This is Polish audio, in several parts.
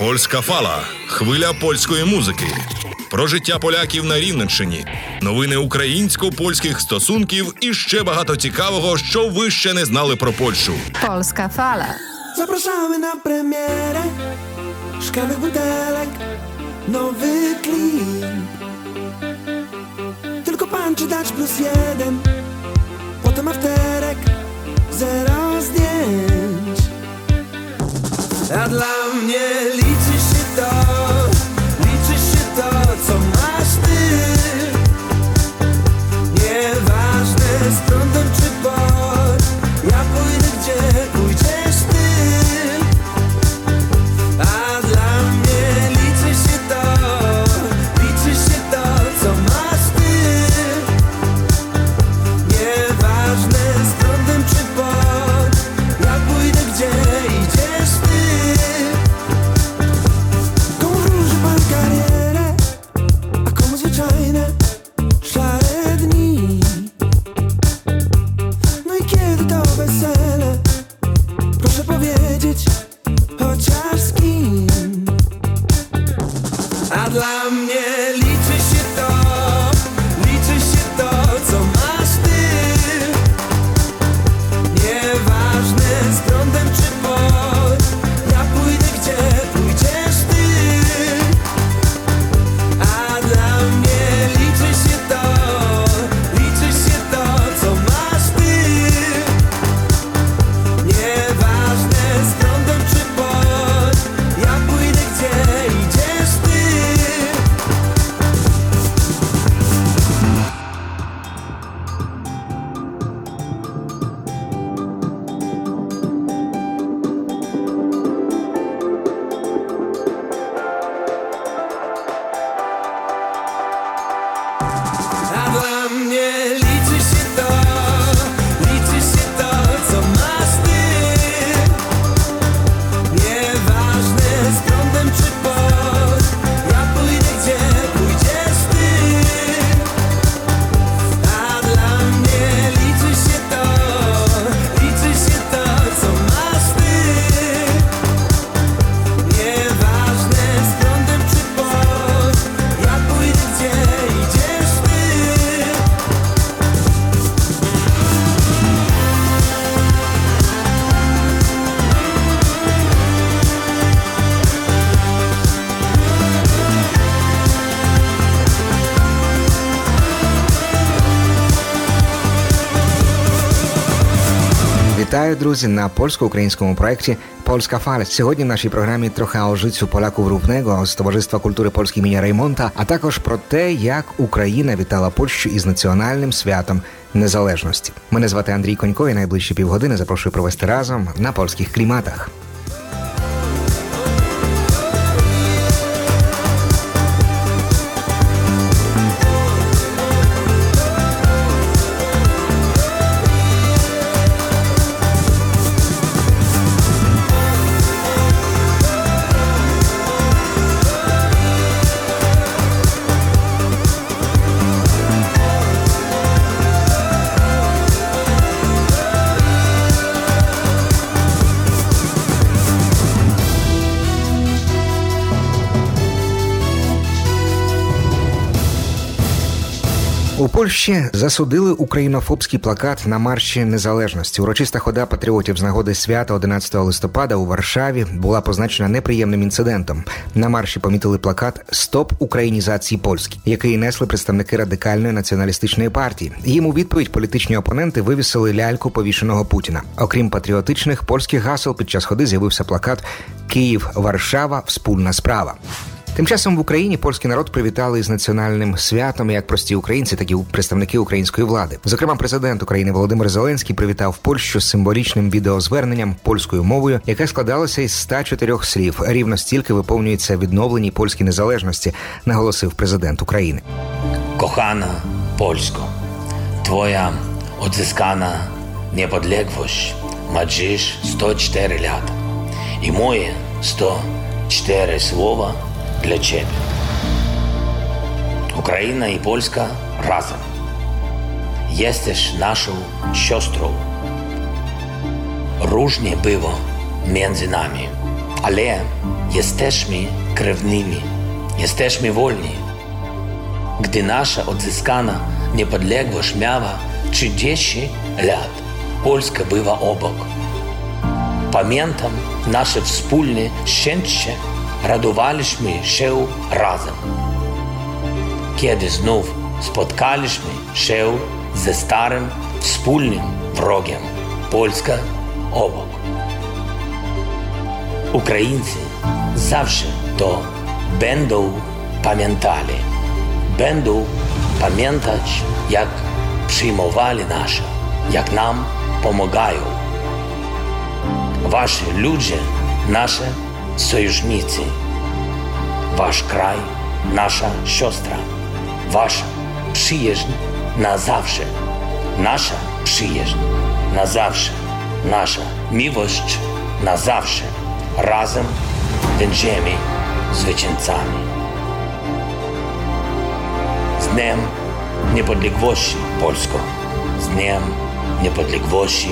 Польська фала, хвиля польської музики. Про життя поляків на Рівненщині, новини українсько-польських стосунків і ще багато цікавого, що ви ще не знали про Польщу. Polska fala. Zapraszamy na premierę Szklanych butelek Nowy klip Tylko pan czy dać plus jeden Potem afterek Zero zdjęć A dla mnie Вітаю, друзі, на польсько-українському проєкті Польська фаля. Сьогодні в нашій програмі трохи о життю поляку Рубnego з Товариства культури польської імені Реймонта, а також про те, як Україна вітала Польщу із національним святом незалежності. Мене звати Андрій Конько, і найближчі півгодини запрошую провести разом на польських кліматах. У Польщі засудили українофобський плакат на марші незалежності. Урочиста хода патріотів з нагоди свята 11 листопада у Варшаві була позначена неприємним інцидентом. На марші помітили плакат Стоп українізації Польські, який несли представники радикальної націоналістичної партії. Їм у відповідь політичні опоненти вивісили ляльку повішеного Путіна. Окрім патріотичних польських гасел, під час ходи з'явився плакат Київ, Варшава, спільна справа. Тим часом в Україні польський народ привітали з національним святом як прості українці, так і представники української влади. Зокрема, президент України Володимир Зеленський привітав Польщу з символічним відеозверненням польською мовою, яке складалося із 104 слів. Рівно стільки виповнюється відновленій польській незалежності, наголосив президент України. Polsko, Twoja odzyskana niepodległość ma dziś 104 lata i moje 104 słowa dla Ciebie. Ukraina i Polska razem. Jesteś naszą siostrą. Różnie było między nami, ale jesteśmy krewnymi, jesteśmy wolni. Gdy nasza odzyskana niepodległość miała 30 lat, Polska była obok. Pamiętam nasze wspólne szczęście, radowaliśmy się razem. Kiedy znów spotkaliśmy się ze starym, wspólnym wrogiem Polska obok. Ukraińcy zawsze to będą pamiętali, będą pamiętać, jak przyjmowali nasze, jak nam pomagają. Wasze ludzie, nasze sojusznicy. Wasz kraj, nasza siostra. Wasza przyjaźń na zawsze. Nasza przyjaźń na zawsze. Nasza miłość na zawsze. Razem będziemy zwycięzcami. Z Dniem Niepodległości Polsko. Z Dniem Niepodległości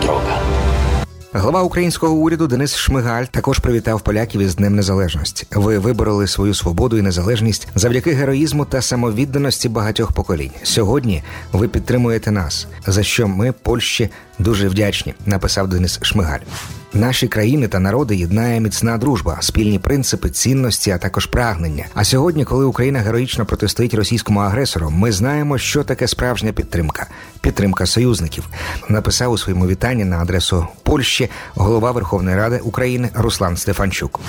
droga. Глава українського уряду Денис Шмигаль також привітав поляків із Днем Незалежності. Ви вибороли свою свободу і незалежність завдяки героїзму та самовідданості багатьох поколінь. Сьогодні ви підтримуєте нас, за що ми Польщі дуже вдячні, написав Денис Шмигаль. Наші країни та народи єднає міцна дружба, спільні принципи, цінності, а також прагнення. А сьогодні, коли Україна героїчно протистоїть російському агресору, ми знаємо, що таке справжня підтримка підтримка союзників. Написав у своєму вітанні на адресу Польщі голова Верховної Ради України Руслан Стефанчук.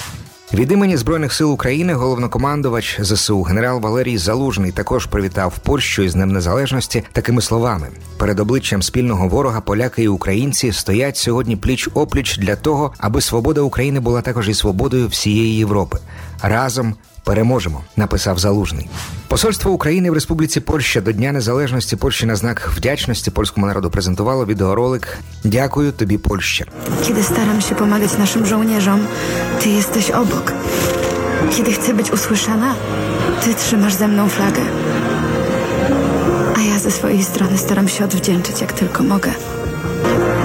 Від імені збройних сил України головнокомандувач ЗСУ генерал Валерій Залужний також привітав Польщу із Днем Незалежності такими словами: перед обличчям спільного ворога поляки і українці стоять сьогодні пліч опліч для того, аби свобода України була також і свободою всієї Європи. Разом переможемо, написав Залужний. Посольство України в Республіці Польща до Дня Незалежності Польщі на знак wdzięczności польському народу презентувало відеоролик Дякую тобі, Польща. Kiedy staram się pomagać naszym żołnierzom, ty jesteś obok. Kiedy chcę być usłyszana, ty trzymasz ze mną flagę. A ja ze swojej strony staram się odwdzięczyć jak tylko mogę.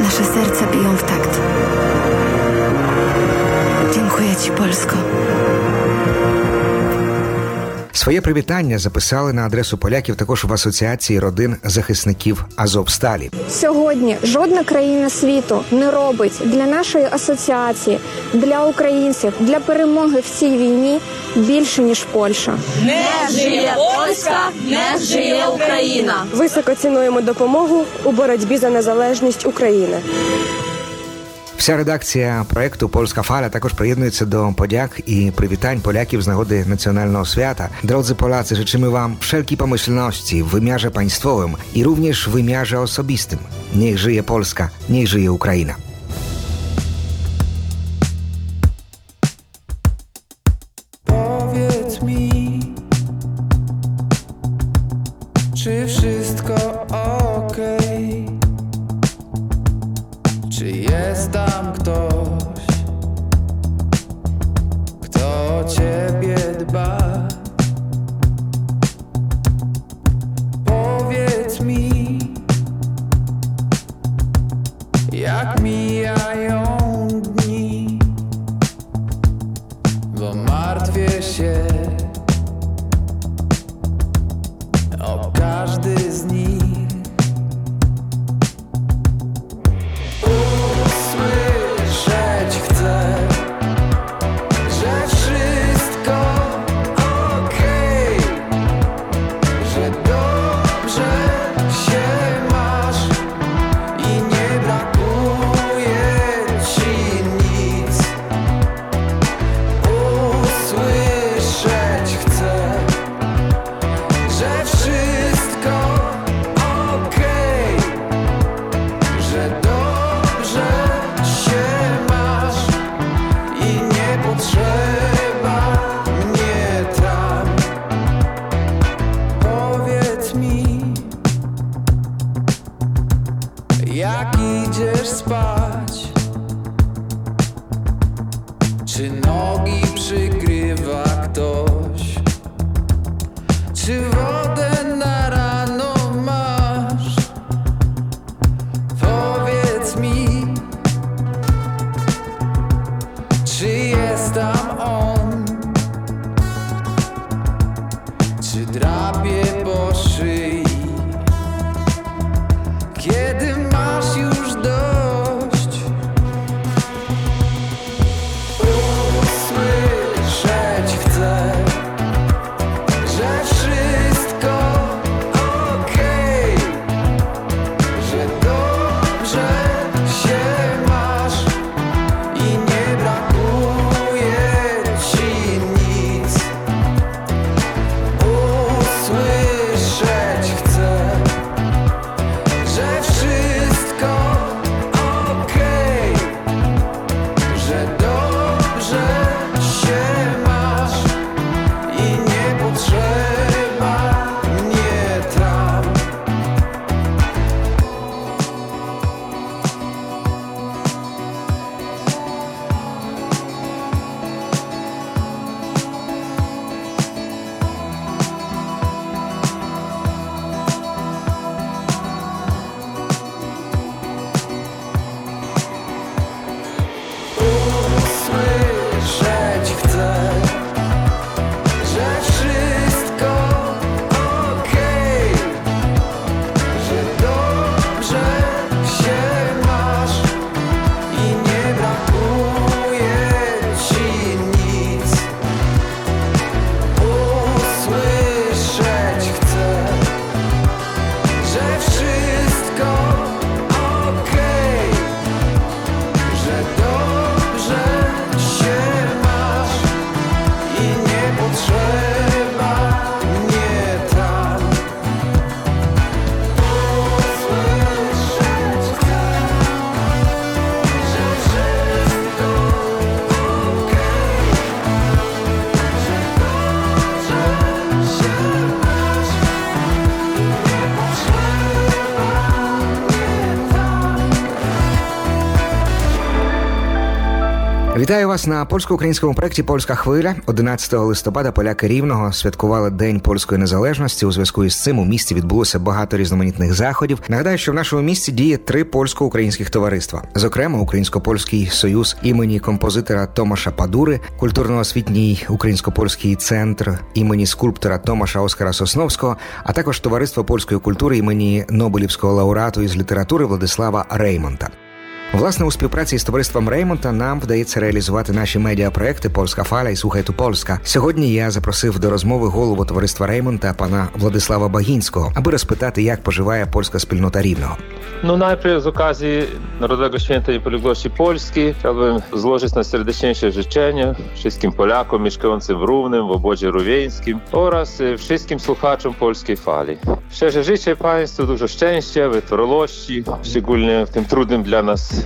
Nasze serca biją w takt. Dziękuję ci, Polsko. Своє привітання записали на адресу поляків також в асоціації родин захисників Азовсталі. Сьогодні жодна країна світу не робить для нашої асоціації, для українців, для перемоги в цій війні більше ніж Польща. Не жиє Польська, не жиє Україна. Високо цінуємо допомогу у боротьбі за незалежність України. Вся редакція проекту Польська фаля також приєднується до подяк і привітань поляків з нагоди національного свята. Drodzy Polacy, życzymy Wam wszelkiej pomyślności w wymiarze państwowym i również w wymiarze osobistym. Niech żyje Polska, niech żyje Ukraina. Jest tam ktoś, Вітаю вас на польсько-українському проєкті Польська хвиля. 11 листопада поляки рівного святкували День польської незалежності. У зв'язку із цим у місті відбулося багато різноманітних заходів. Нагадаю, що в нашому місті діє три польсько-українських товариства: зокрема, Українсько-польський союз імені композитора Томаша Падури, культурно-освітній українсько-польський центр імені скульптора Томаша Оскара Сосновського, а також товариство польської культури імені Нобелівського лауреату із літератури Владислава Реймонта. Власне, у співпраці з товариством Реймонта нам вдається реалізувати наші медіапроекти Польська фаля і «Слухай ту Польська. Сьогодні я запросив до розмови голову товариства Реймонта пана Владислава Багінського, аби розпитати, як поживає польська спільнота. No najpierw z okazji Narodowego Święta Niepodległości Polski chciałbym złożyć najserdeczniejsze życzenia wszystkim Polakom mieszkającym w Równym, w obodzie rówieńskim oraz y, wszystkim słuchaczom Polskiej Fali. Szczerze życzę Państwu dużo szczęścia, wytrwałości, szczególnie w tym trudnym dla nas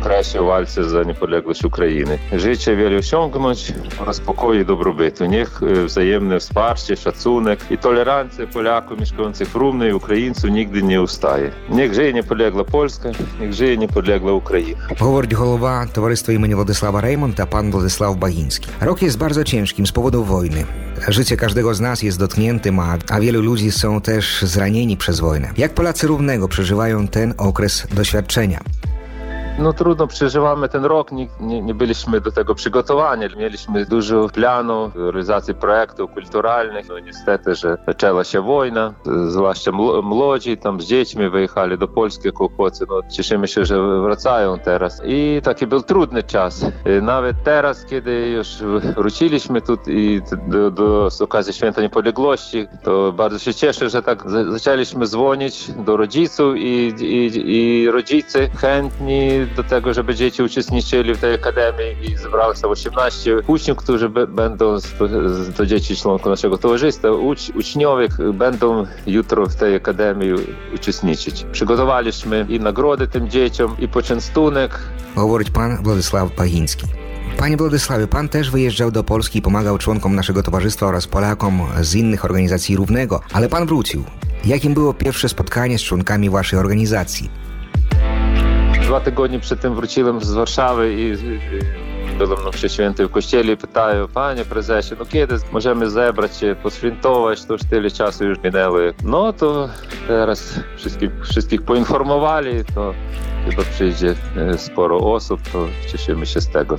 okresie walce za niepodległość Ukrainy. Życzę wiele osiągnąć oraz pokoju i dobrobytu. Niech y, wzajemne wsparcie, szacunek i tolerancja Polaków mieszkających w Równej i Ukraińców nigdy nie ustaje. Niech żyje niepodległa Polska, niech żyje niepodległa Ukraina. Говорить голова товариства імені Владислава Реймонта, пан Владислав Багінський. Rok jest bardzo ciężkim z powodu wojny. Życie każdego z nas jest dotkniętym, a, a wielu ludzi są też zranieni przez wojnę. Jak Polacy równego przeżywają ten okres doświadczenia? No trudno przeżywamy ten rok, nie, nie, nie byliśmy do tego przygotowani. Mieliśmy dużo planów, realizacji projektów kulturalnych. No niestety, że zaczęła się wojna, zwłaszcza młodzi tam z dziećmi wyjechali do Polski uchodźcy. No, cieszymy się, że wracają teraz. I taki był trudny czas. Nawet teraz, kiedy już wróciliśmy tu i do, do, z okazji Święta Niepodległości, to bardzo się cieszę, że tak za- zaczęliśmy dzwonić do rodziców i, i, i rodzice chętni do tego, żeby dzieci uczestniczyli w tej akademii i zebrało się 18 uczniów, którzy be- będą, z- z- to dzieci członków naszego towarzystwa, ucz, uczniowie będą jutro w tej akademii uczestniczyć. Przygotowaliśmy i nagrody tym dzieciom, i poczęstunek, Говорить пан Владислав Багінський. Panie Władysławie, pan też wyjeżdżał do Polski i pomagał członkom naszego towarzystwa oraz Polakom z innych organizacji równego, ale pan wrócił. Jakim było pierwsze spotkanie z członkami waszej organizacji? Dwa tygodnie przed tym wróciłem z Warszawy i byłem na mszy świętej w kościele pytają, panie prezesie, no kiedy możemy zebrać się, poświętować, to już tyle czasu już minęło. No to teraz wszystkich, wszystkich poinformowali, to chyba przyjdzie e, sporo osób, to cieszymy się z tego.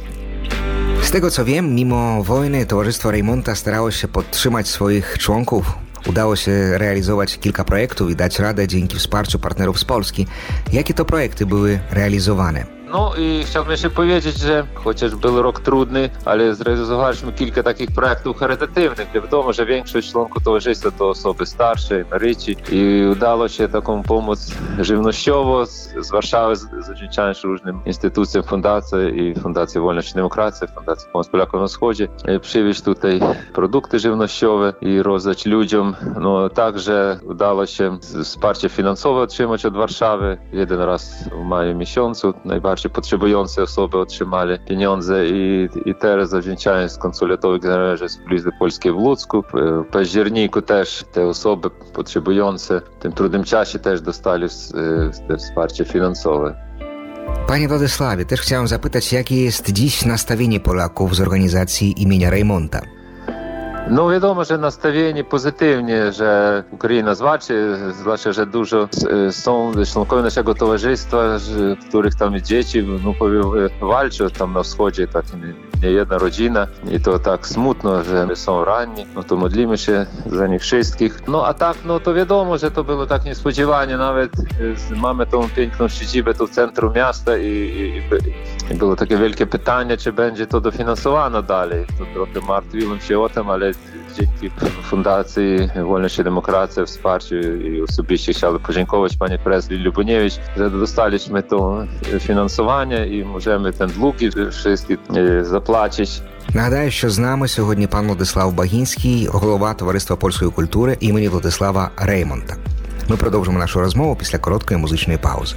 Z tego co wiem, mimo wojny Towarzystwo Reymonta starało się podtrzymać swoich członków. Udało się realizować kilka projektów i dać radę dzięki wsparciu partnerów z Polski. Jakie to projekty były realizowane? No i chciałbym jeszcze powiedzieć, że chociaż był rok trudny, ale zrealizowaliśmy kilka takich projektów charytatywnych. Wiadomo, że większość członków towarzystwa to osoby starsze, emeryci i udało się taką pomoc żywnościową z, Warszawy, zawdzięczając różnym instytucjom, fundacji i Fundacji Wolność i Demokracja, Fundacji Pomoc Polakom na Wschodzie, e, przywieźć tutaj produkty żywnościowe i rozdać ludziom. No także udało się wsparcie finansowe otrzymać od Warszawy. Jeden raz w maju miesiącu najbardziej potrzebujące osoby otrzymali pieniądze i, i teraz zawdzięczając konsulatowi generalnej Splizny Polskiej w Ludzku. W październiku też te osoby potrzebujące w tym trudnym czasie też dostali e, wsparcie finansowe. Panie Władysławie, też chciałem zapytać, jakie jest dziś nastawienie Polaków z organizacji imienia Reymonta? No wiadomo, że nastawienie pozytywnie, że Ukraina zwalczy, zwłaszcza, że dużo e, są członkowie naszego towarzystwa, że, których tam dzieci no, powiem, e, walczą tam na wschodzie, tak nie, jedna rodzina i to tak smutno, że są ranni, no to modlimy się za nich wszystkich. No a tak, no to wiadomo, że to było tak niespodziewanie, nawet z- mamy tą piękną siedzibę tu w centrum miasta i, i, i by- i było takie wielkie pytanie, czy będzie to dofinansowane dalej. To trochę martwiłem się o tym, ale dzięki Fundacji Wolność i Demokracja, wsparciu i osobiście chciałbym podziękować Panie Prezes Lubuniewicz, że dostaliśmy to finansowanie i możemy ten długi wszystkie e, zapłacić. Нагадаю, що з нами сьогодні пан Владислав Багінський, голова Товариства польської культури імені Владислава Реймонта. Ми продовжимо нашу розмову після короткої музичної паузи.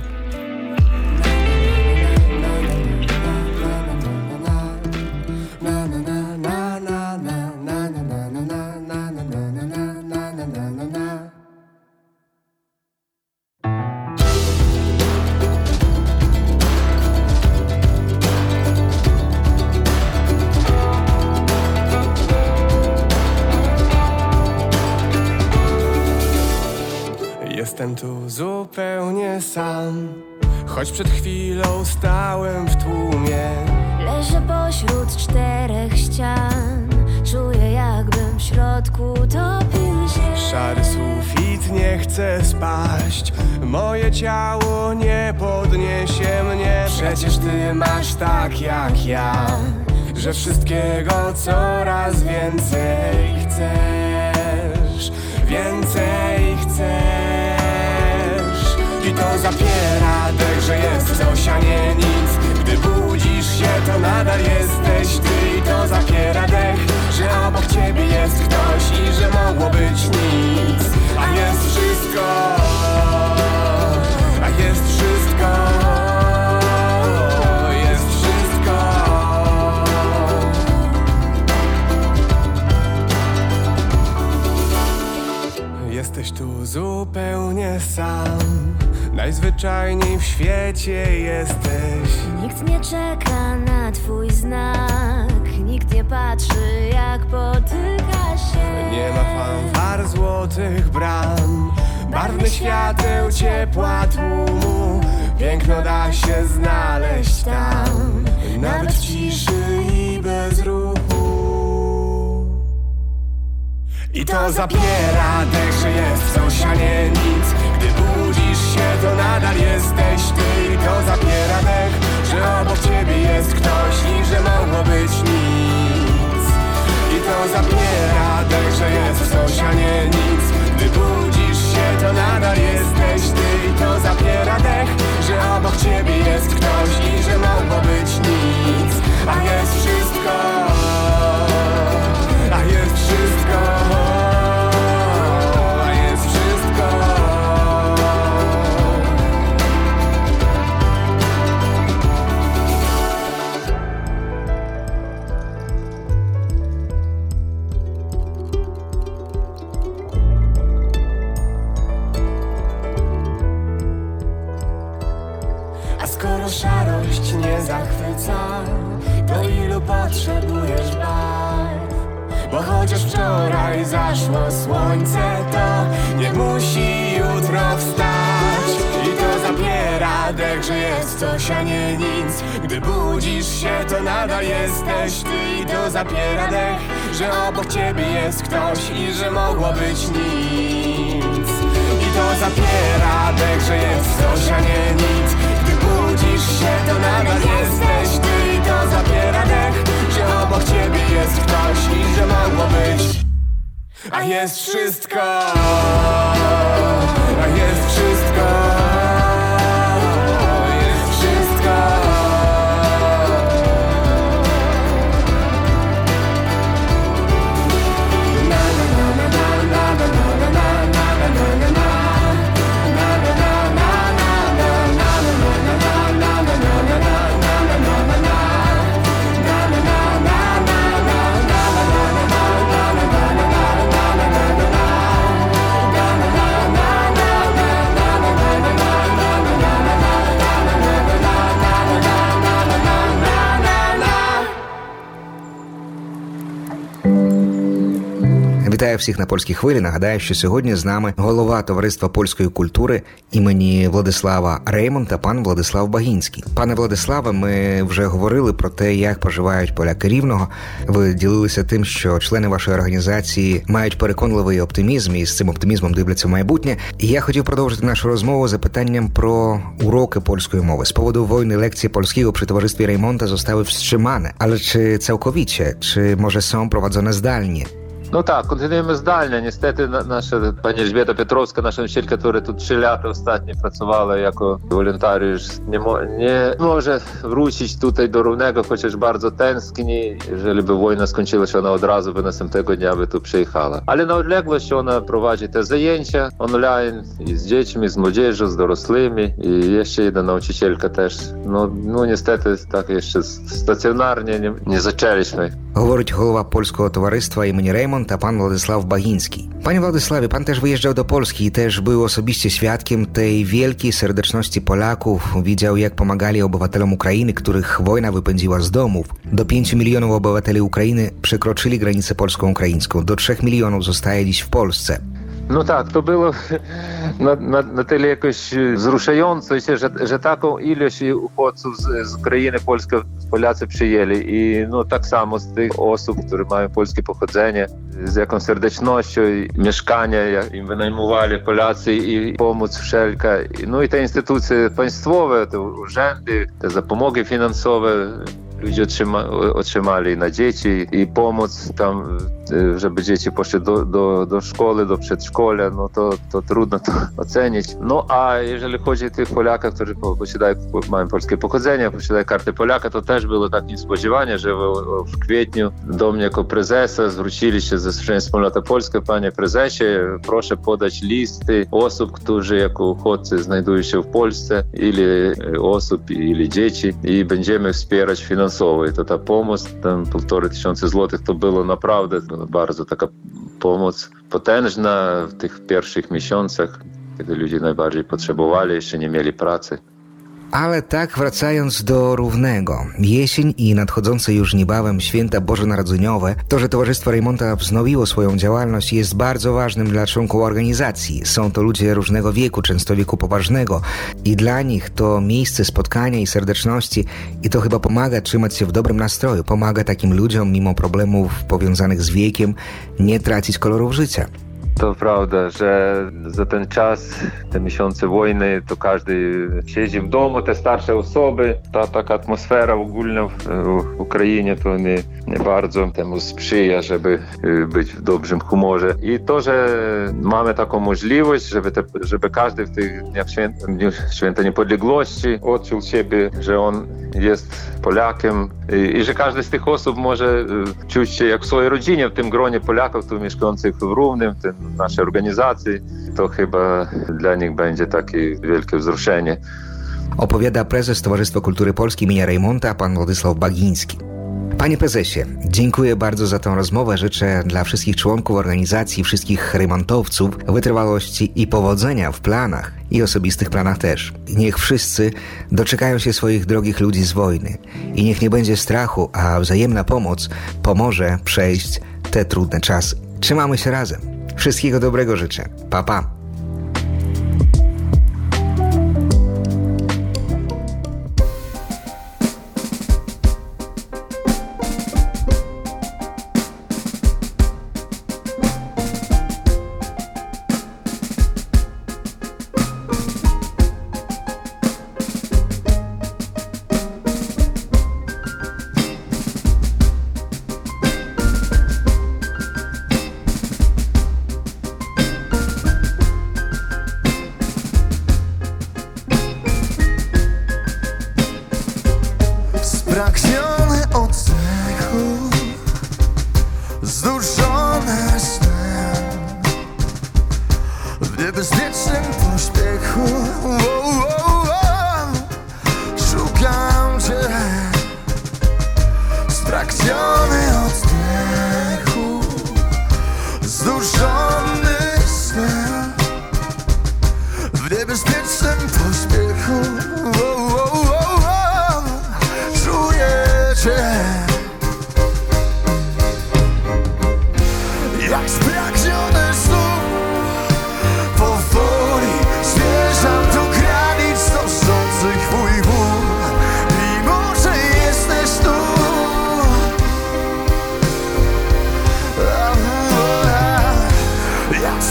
Wszystkiego coraz więcej chcesz Więcej chcesz. I to zapiera dech, że jest coś, a nie nic. Gdy budzisz się, to nadal jesteś ty. I to zapiera dech, że obok ciebie jest ktoś I że mogło być nic. A jest wszystko zupełnie sam. Najzwyczajniej w świecie jesteś. Nikt nie czeka na twój znak. Nikt nie patrzy jak potyka się. Nie ma fanfar złotych bram. Barwnych świateł, ciepła tłumu. Piękno da się znaleźć tam. Nawet w ciszy i bez ruchu to zapiera. Dech, że jest coś, a nie nic. Gdy budzisz się, to nadal jesteś ty. I to zapiera dech, że obok ciebie jest ktoś I że mogło być nic. I to zapiera. Dech, że jest coś, a nie nic. Gdy budzisz się, to nadal jesteś ty. I to zapiera dech, że obok ciebie jest ktoś I że mogło być nic. A jest wszystko. A jest wszystko Bo chociaż wczoraj zaszło słońce, to nie musi jutro wstać. I to zapiera dech, że jest coś, a nie nic. Gdy budzisz się, to nadal jesteś ty. I to zapiera dech, że obok ciebie jest ktoś i że mogło być nic. I to zapiera dech, że jest coś, a nie nic Budzisz się, to nadal jesteś ty. I to zapiera dech, że obok ciebie jest ktoś I że mogło być. A jest wszystko. A jest wszystko всіх на польській хвилі. Нагадаю, що сьогодні з нами голова товариства польської культури імені Владислава Реймонта, пан Владислав Багінський. Пане Владиславе, ми вже говорили про те, як поживають поляки рівного. Ви ділилися тим, що члени вашої організації мають переконливий оптимізм і з цим оптимізмом дивляться в майбутнє. І я хотів продовжити нашу розмову запитанням про уроки польської мови. Z powodu wojny lekcje polskiego przy towarzystwie Reymonta zostały wstrzymane, ale czy całkowicie, czy może są prowadzone zdalnie? Ну так, континуємо здальне. Ністети, наша пані Жбєта Петровська, наша вчителька, яка тут челята останні працювала як волонтарію, не, не може вручити тут і до рівнего, хоча ж дуже тенскні. Жалі би війна скончилася, вона одразу би на сім того дня би тут приїхала. Але на одлегло, що вона проводить заяття онлайн і з дітьми, з молодежю, з дорослими. І є ще одна вчителька теж. Ну, ну, ністети, так, ще стаціонарні не, не зачелішми. Говорить голова польського товариства імені Реймонта пан Владислав Багінський. Пане Владиславі, пан теж виїжджав до Польski i też był osobiście świadkiem tej wielkiej serdeczności Polaków. Widział, jak pomagali obywatelom Ukrainy, których wojna wypędziła z domów. Do 5 milionów obywateli Ukrainy przekroczyli granicę polsko-ukraińską. Do 3 milionów zostaje dziś w Polsce. No tak, to było na, na, na tyle jakoś wzruszające się, że, że taką ilość uchodźców z, z Ukrainy Polski Polacy przyjęli. I no, tak samo z tych osób, które mają polskie pochodzenie, z jaką serdecznością i mieszkania jak im wynajmowali Polacy i pomoc wszelka. No i te instytucje państwowe, te urzędy, te zapomogi finansowe, ludzie otrzyma, otrzymali na dzieci i pomoc tam, e, żeby dzieci poszły do, do, do szkoły, do przedszkola, no to, to trudno to ocenić. No a jeżeli chodzi o tych Polaków, którzy posiadają, mają polskie pochodzenie, posiadają kartę Polaka, to też było takie niespodziewanie, że w, w kwietniu do mnie jako prezesa zwrócili się ze Zrzeszenia Wspólnota Polska, panie prezesie, proszę podać listy osób, którzy jako uchodźcy znajdują się w Polsce, ili osób, ili dzieci i będziemy wspierać finansowo finansowo. I to ta pomoc, tam półtorej tysiąca złotych, to było naprawdę bardzo taka pomoc potężna w tych pierwszych miesiącach, kiedy ludzie najbardziej potrzebowali, jeszcze nie mieli pracy. Ale tak wracając do równego, jesień i nadchodzące już niebawem święta bożonarodzeniowe, to, że Towarzystwo Rejmonta wznowiło swoją działalność jest bardzo ważnym dla członków organizacji. Są to ludzie różnego wieku, często wieku poważnego i dla nich to miejsce spotkania i serdeczności i to chyba pomaga trzymać się w dobrym nastroju, pomaga takim ludziom mimo problemów powiązanych z wiekiem nie tracić kolorów życia. To prawda, że za ten czas, te miesiące wojny, to każdy siedzi w domu, te starsze osoby, ta taka atmosfera ogólna w, w Ukrainie to nie, nie bardzo temu sprzyja, żeby y, być w dobrym humorze. I to, że mamy taką możliwość, żeby, te, żeby każdy w tych dniach święta, święta niepodległości odczuł siebie, że on jest Polakiem i, i że każdy z tych osób może y, czuć się jak w swojej rodzinie, w tym gronie Polaków, tu mieszkających w Równym, w tym naszej organizacji, to chyba dla nich będzie takie wielkie wzruszenie. Opowiada prezes Towarzystwa Kultury Polskiej imienia Rejmonta, pan Władysław Bagiński. Panie prezesie, dziękuję bardzo za tę rozmowę. Życzę dla wszystkich członków organizacji, wszystkich remontowców wytrwałości i powodzenia w planach i osobistych planach też. Niech wszyscy doczekają się swoich drogich ludzi z wojny i niech nie będzie strachu, a wzajemna pomoc pomoże przejść te trudne czasy. Trzymamy się razem. Wszystkiego dobrego życzę. Pa, pa.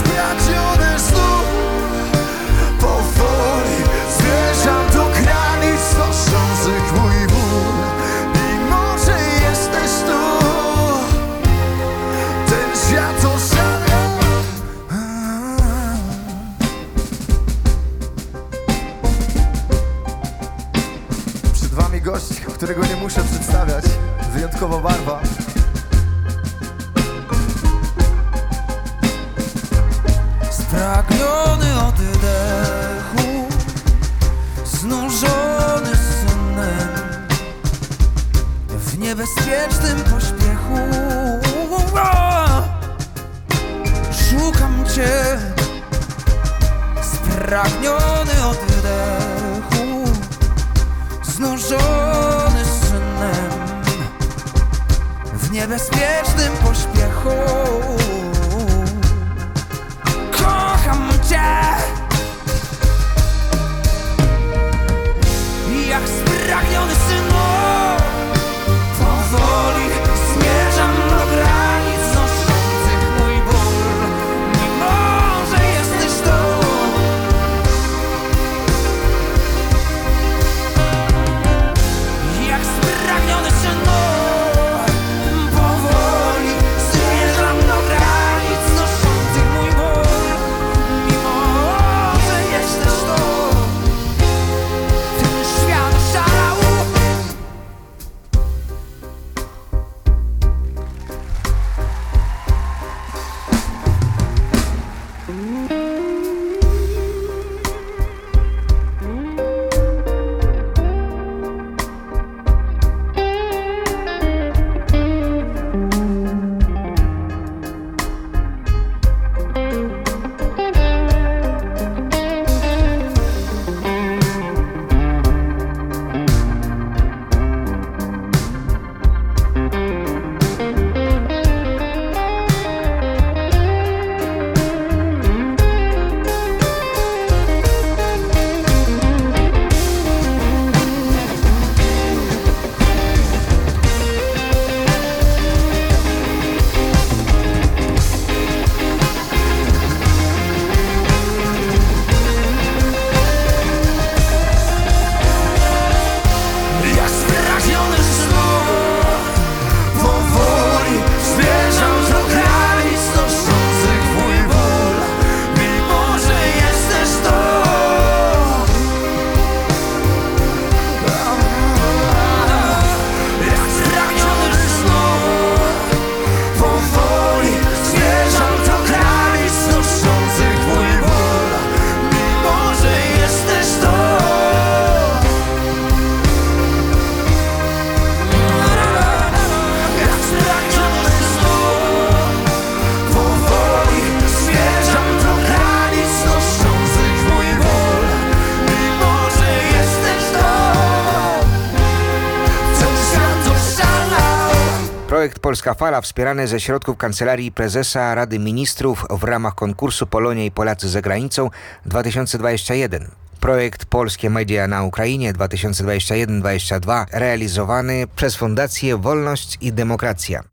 Spragniony znów. Powoli do mój ból. Jesteś tu Przed wami gość, którego nie muszę przedstawiać. Wyjątkowa barwa niebezpiecznym pośpiechu Polska Fala wspierane ze środków Kancelarii Prezesa Rady Ministrów w ramach konkursu Polonia i Polacy za granicą 2021. Projekt Polskie Media na Ukrainie 2021-2022 realizowany przez Fundację Wolność i Demokracja.